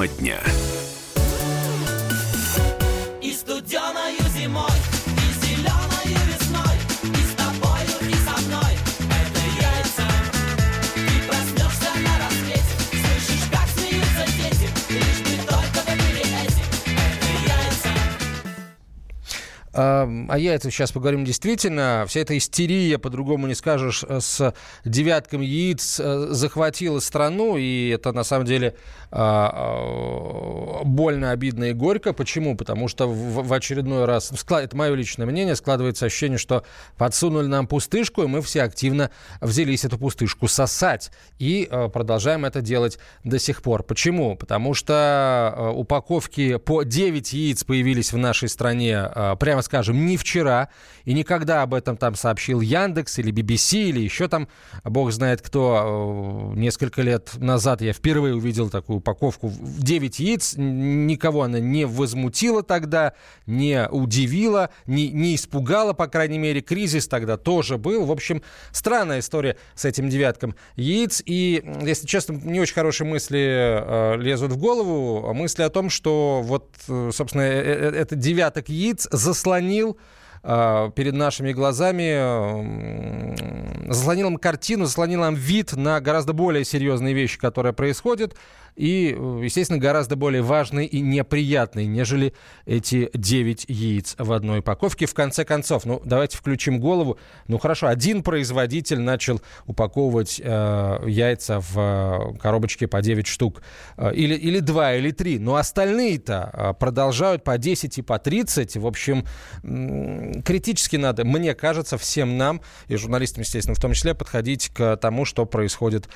Тема дня. А, О яйцах сейчас поговорим действительно. Вся эта истерия, по-другому не скажешь, с девятком яиц э, захватила страну, и это на самом деле а, а, больно, обидно и горько. Почему? Потому что в очередной раз, это мое личное мнение, складывается ощущение, что подсунули нам пустышку, и мы все активно взялись эту пустышку сосать. И э, продолжаем это делать до сих пор. Почему? Потому что э, упаковки по 9 яиц появились в нашей стране, э, прямо скажем, не вчера, и никогда об этом там сообщил Яндекс или BBC, или еще там, бог знает кто. Э, Несколько лет назад я впервые увидел такую упаковку в 9 яиц. Никого она не возмутила тогда, не удивила, не, не испугала, по крайней мере. Кризис тогда тоже был. В общем, странная история с этим девятком яиц. И, если честно, не очень хорошие мысли э, лезут в голову. Мысли о том, что вот, э, собственно, э- э- этот девяток яиц заслонил э, перед нашими глазами, заслонил нам картину, заслонил нам вид на гораздо более серьезные вещи, которые происходят, и, э, естественно, гораздо более важные и неприятные, нежели эти 9 яиц в одной упаковке. В конце концов, ну, давайте включим голову. Ну, хорошо, один производитель начал упаковывать э, яйца в э, коробочке по 9 штук. Э, или, или 2, или 3. Но остальные-то продолжают по 10 и по 30. В общем, критически надо, мне кажется, всем нам, и журналистам, естественно, в том числе, подходить к тому, что происходит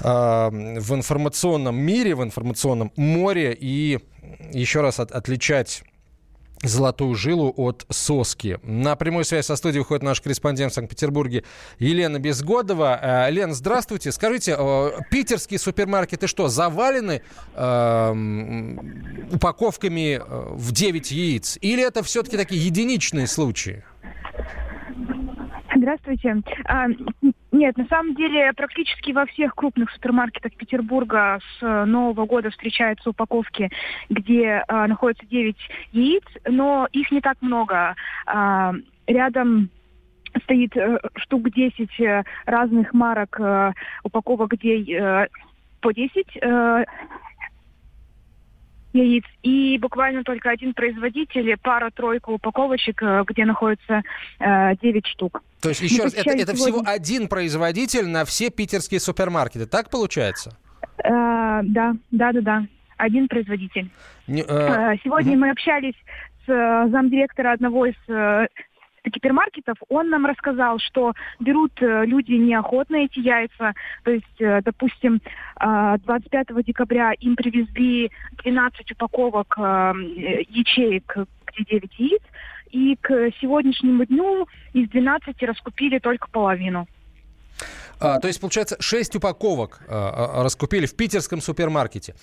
в информационном мире, в информационном море, и еще раз от- отличать золотую жилу от соски. На прямую связь со студией выходит наш корреспондент в Санкт-Петербурге Елена Безгодова. Э, Лен, здравствуйте. Скажите, э, питерские супермаркеты что, завалены э, упаковками в 9 яиц? Или это все-таки такие единичные случаи? Здравствуйте. Нет, на самом деле практически во всех крупных супермаркетах Петербурга с э, Нового года встречаются упаковки, где а, находится 9 яиц, но их не так много. А, Рядом стоит э, штук 10 э, разных марок э, упаковок, где э, по 10 э, яиц. И буквально только один производитель, пара-тройка упаковочек, э, где находится э, 9 штук. То есть, еще Мы раз, это, это сегодня- всего один производитель на все питерские супермаркеты. Так получается? Э, да, да, да, да. Один производитель. Не- э, Э, Сегодня мгм. мы общались с э, замдиректора одного из гипермаркетов. Он нам рассказал, что берут э, люди неохотно эти яйца. То есть, э, допустим, э, 25 декабря им привезли 12 упаковок э, э, ячеек, где 9 яиц. И к сегодняшнему дню из 12 раскупили только половину. А, то есть, получается, 6 упаковок а, а, раскупили в питерском супермаркете.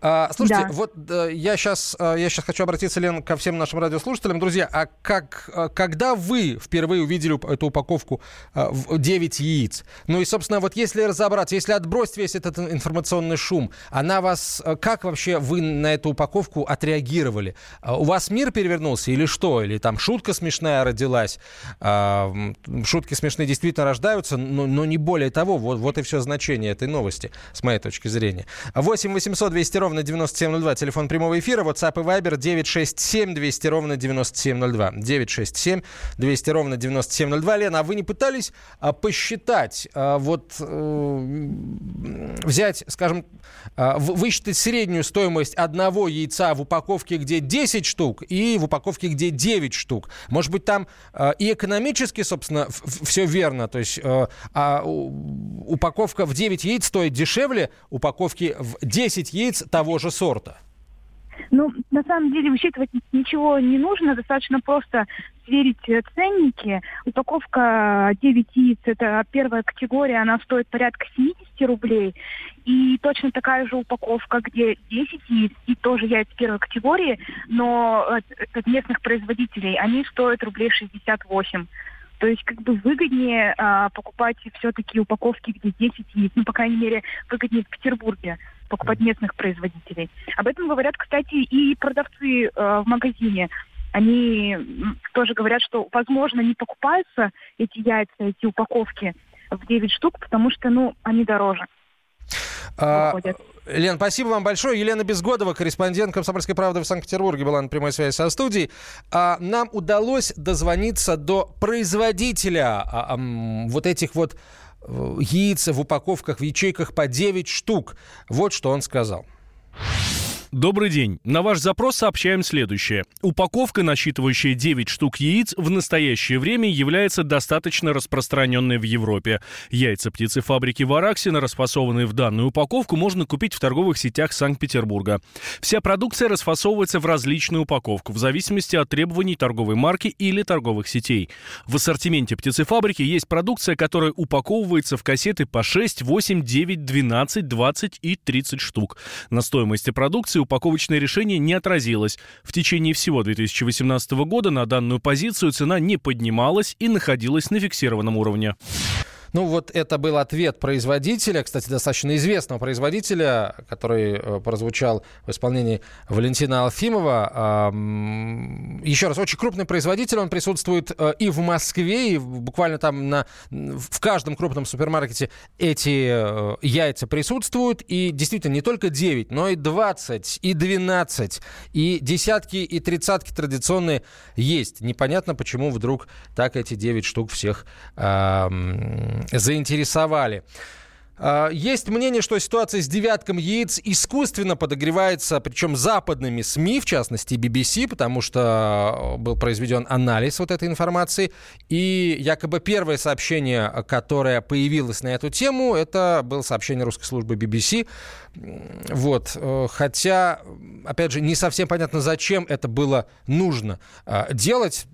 А, слушайте, Да. вот э, я сейчас я сейчас хочу обратиться, Лен, ко всем нашим радиослушателям. Друзья, а как, а, когда вы впервые увидели эту упаковку а, в 9 яиц? Ну и, собственно, вот если разобраться, если отбросить весь этот информационный шум, она вас, э, как вообще вы на эту упаковку отреагировали? А, У вас мир перевернулся или что? Или там шутка смешная родилась? А, Шутки смешные действительно рождаются, но, но не более того. Вот, вот и все значение этой новости, с моей точки зрения. 8 800 200 ровно 9702, телефон прямого эфира, WhatsApp и Viber 967 200 ровно 9702. 967 200 ровно 9702. Лена, а вы не пытались а, посчитать, а, вот э, взять, скажем, а, высчитать среднюю стоимость одного яйца в упаковке, где 10 штук, и в упаковке, где 9 штук? Может быть, там и экономически, собственно, все верно, то есть э, а упаковка в 9 яиц стоит дешевле упаковки в 10 яиц того же сорта. Ну, на самом деле, высчитывать ничего не нужно, достаточно просто сверить э, ценники. Упаковка 9 яиц, это первая категория, она стоит порядка 70 рублей. И точно такая же упаковка, где 10 яиц, и тоже яйца первой категории, но э, от местных производителей, они стоят рублей 68. То есть как бы выгоднее а, покупать все-таки упаковки, где 10 яиц, ну, по крайней мере, выгоднее в Петербурге покупать местных производителей. Об этом говорят, кстати, и продавцы э, в магазине. Они тоже говорят, что, возможно, не покупаются эти яйца, эти упаковки в 9 штук, потому что, ну, они дороже. А, Лен, спасибо вам большое. Елена Безгодова, корреспондент «Комсомольской правды» в Санкт-Петербурге, была на прямой связи со студией. А, нам удалось дозвониться до производителя а, а, вот этих вот э, яиц в упаковках, в ячейках по 9 штук. Вот что он сказал. Добрый день. На ваш запрос сообщаем следующее. Упаковка, насчитывающая 9 штук яиц, в настоящее время является достаточно распространенной в Европе. Яйца птицефабрики Вараксина, расфасованные в данную упаковку, можно купить в торговых сетях Санкт-Петербурга. Вся продукция расфасовывается в различную упаковку, в зависимости от требований торговой марки или торговых сетей. В ассортименте птицефабрики есть продукция, которая упаковывается в кассеты по 6, 8, 9, 12, 20 и 30 штук. На стоимости продукции упаковочное решение не отразилось. В течение всего 2018 года на данную позицию цена не поднималась и находилась на фиксированном уровне. Ну, вот это был ответ производителя, кстати, достаточно известного производителя, который э, прозвучал в исполнении Валентина Алфимова. Еще раз, очень крупный производитель, он присутствует э, и в Москве, и буквально там на, в каждом крупном супермаркете эти э, яйца присутствуют. И действительно, не только 9, но и 20, и 12, и десятки, и тридцатки традиционные есть. Непонятно, почему вдруг так эти 9 штук всех заинтересовали. А, есть мнение, что ситуация с девятком яиц искусственно подогревается, причем западными СМИ, в частности BBC, потому что был произведен анализ вот этой информации. И якобы первое сообщение, которое появилось на эту тему, это было сообщение русской службы BBC. Вот. Э, хотя, опять же, не совсем понятно, зачем это было нужно а, делать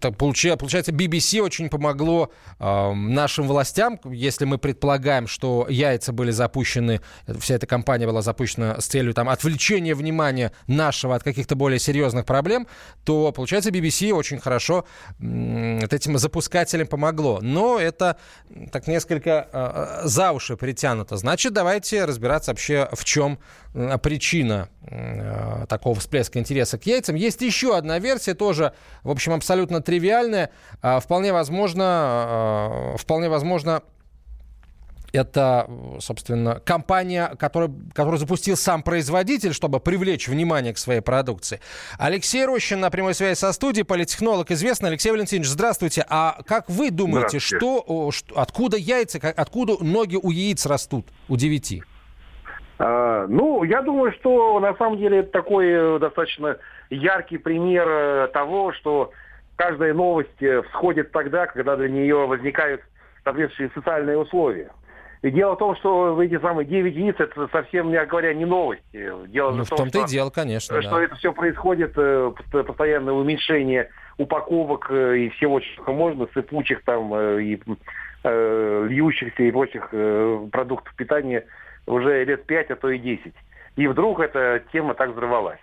так, получается, BBC очень помогло э, нашим властям, если мы предполагаем, что яйца были запущены, вся эта компания была запущена с целью там, отвлечения внимания нашего от каких-то более серьезных проблем, то, получается, BBC очень хорошо э, этим запускателям помогло. Но это так несколько э, за уши притянуто. Значит, давайте разбираться вообще, в чем э, причина э, такого всплеска интереса к яйцам. Есть еще одна версия, тоже, в общем, абсолютно тривиальная. Э, вполне возможно, э, вполне возможно, это, собственно, компания, которая, которую запустил сам производитель, чтобы привлечь внимание к своей продукции. Алексей Рощин на прямой связи со студией, политтехнолог известный. Алексей Валентинович, здравствуйте. А как вы думаете, что, что, откуда яйца, откуда ноги у яиц растут, у девяти? А, ну, я думаю, что на самом деле это такой э, достаточно яркий пример э, того, что каждая новость э, всходит тогда, когда для нее возникают соответствующие социальные условия. И дело в том, что эти самые 9 яиц, это совсем, мягко говоря, не новости. Дело ну, в том, том-то что, и дело, конечно. Что да. это все происходит, постоянное уменьшение упаковок и всего, чего можно, сыпучих там и э, льющихся и прочих э, продуктов питания – уже лет пять, а то и десять. И вдруг эта тема так взорвалась.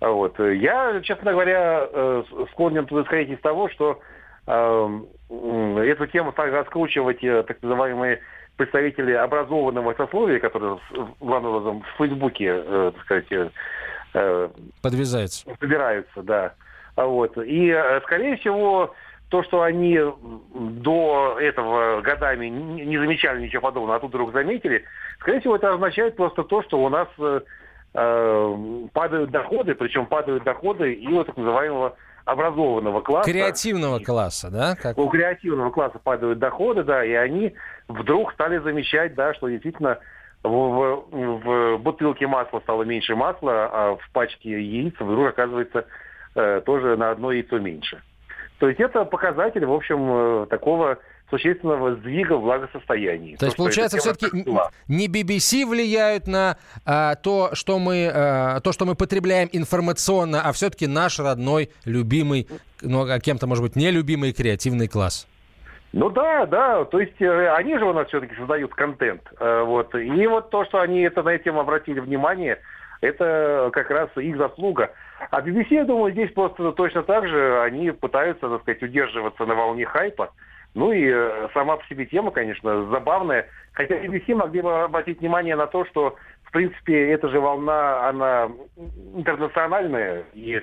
Вот. Я, честно говоря, э, склонен туда исходить из того, что э, эту тему стали раскручивать э, так называемые представители образованного сословия, которые главным образом в Фейсбуке, э, так сказать, э, подвязаются. Собираются, да. Вот. И, скорее всего, то, что они до этого годами не замечали ничего подобного, а тут вдруг заметили, скорее всего, это означает просто то, что у нас э, э падают доходы, причем падают доходы и у так называемого образованного класса. Креативного класса, да? Как... У креативного класса падают доходы, да, и они вдруг стали замечать, да, что действительно в, в, в бутылке масла стало меньше масла, а в пачке яиц вдруг оказывается э, тоже на одно яйцо меньше. То есть это показатель, в общем, э, такого существенного сдвига в благосостоянии. То, то есть, получается, все-таки не BBC влияют на а, то, что мы, а, то, что мы потребляем информационно, а все-таки наш родной, любимый, ну, а кем-то, может быть, нелюбимый креативный класс. Ну да, да, то есть э, они же у нас все-таки создают контент. Э, вот. И вот то, что они это на этим обратили внимание, это как раз их заслуга. А BBC, я думаю, здесь просто точно так же они пытаются, так сказать, удерживаться на волне хайпа. Ну и э, сама по себе тема, конечно, забавная. Хотя BBC могли бы обратить внимание на то, что, в принципе, эта же волна, она интернациональная, и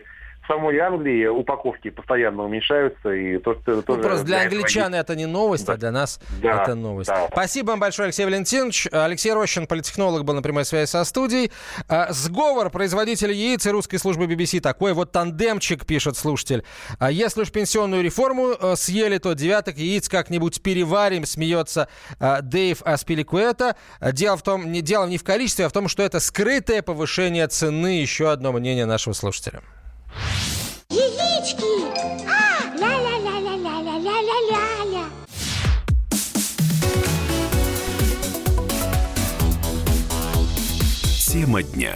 самой Англии упаковки постоянно уменьшаются. И то, то, ну, просто для англичан это не новость, да. а для нас да, это новость. Да. Спасибо вам большое, Алексей Валентинович. Алексей Рощин, политтехнолог, был на прямой связи со студией. А, сговор производителей яиц и русской службы BBC. Такой вот тандемчик, пишет слушатель. А если уж пенсионную реформу э, съели, то девяток яиц как-нибудь переварим, смеется а, Дэйв Аспиликуэта. Дело, в том, не, дело не в количестве, а в том, что это скрытое повышение цены. Еще одно мнение нашего слушателя. Яички! А, ля-ля-ля-ля-ля-ля-ля-ля-ля. Тема дня.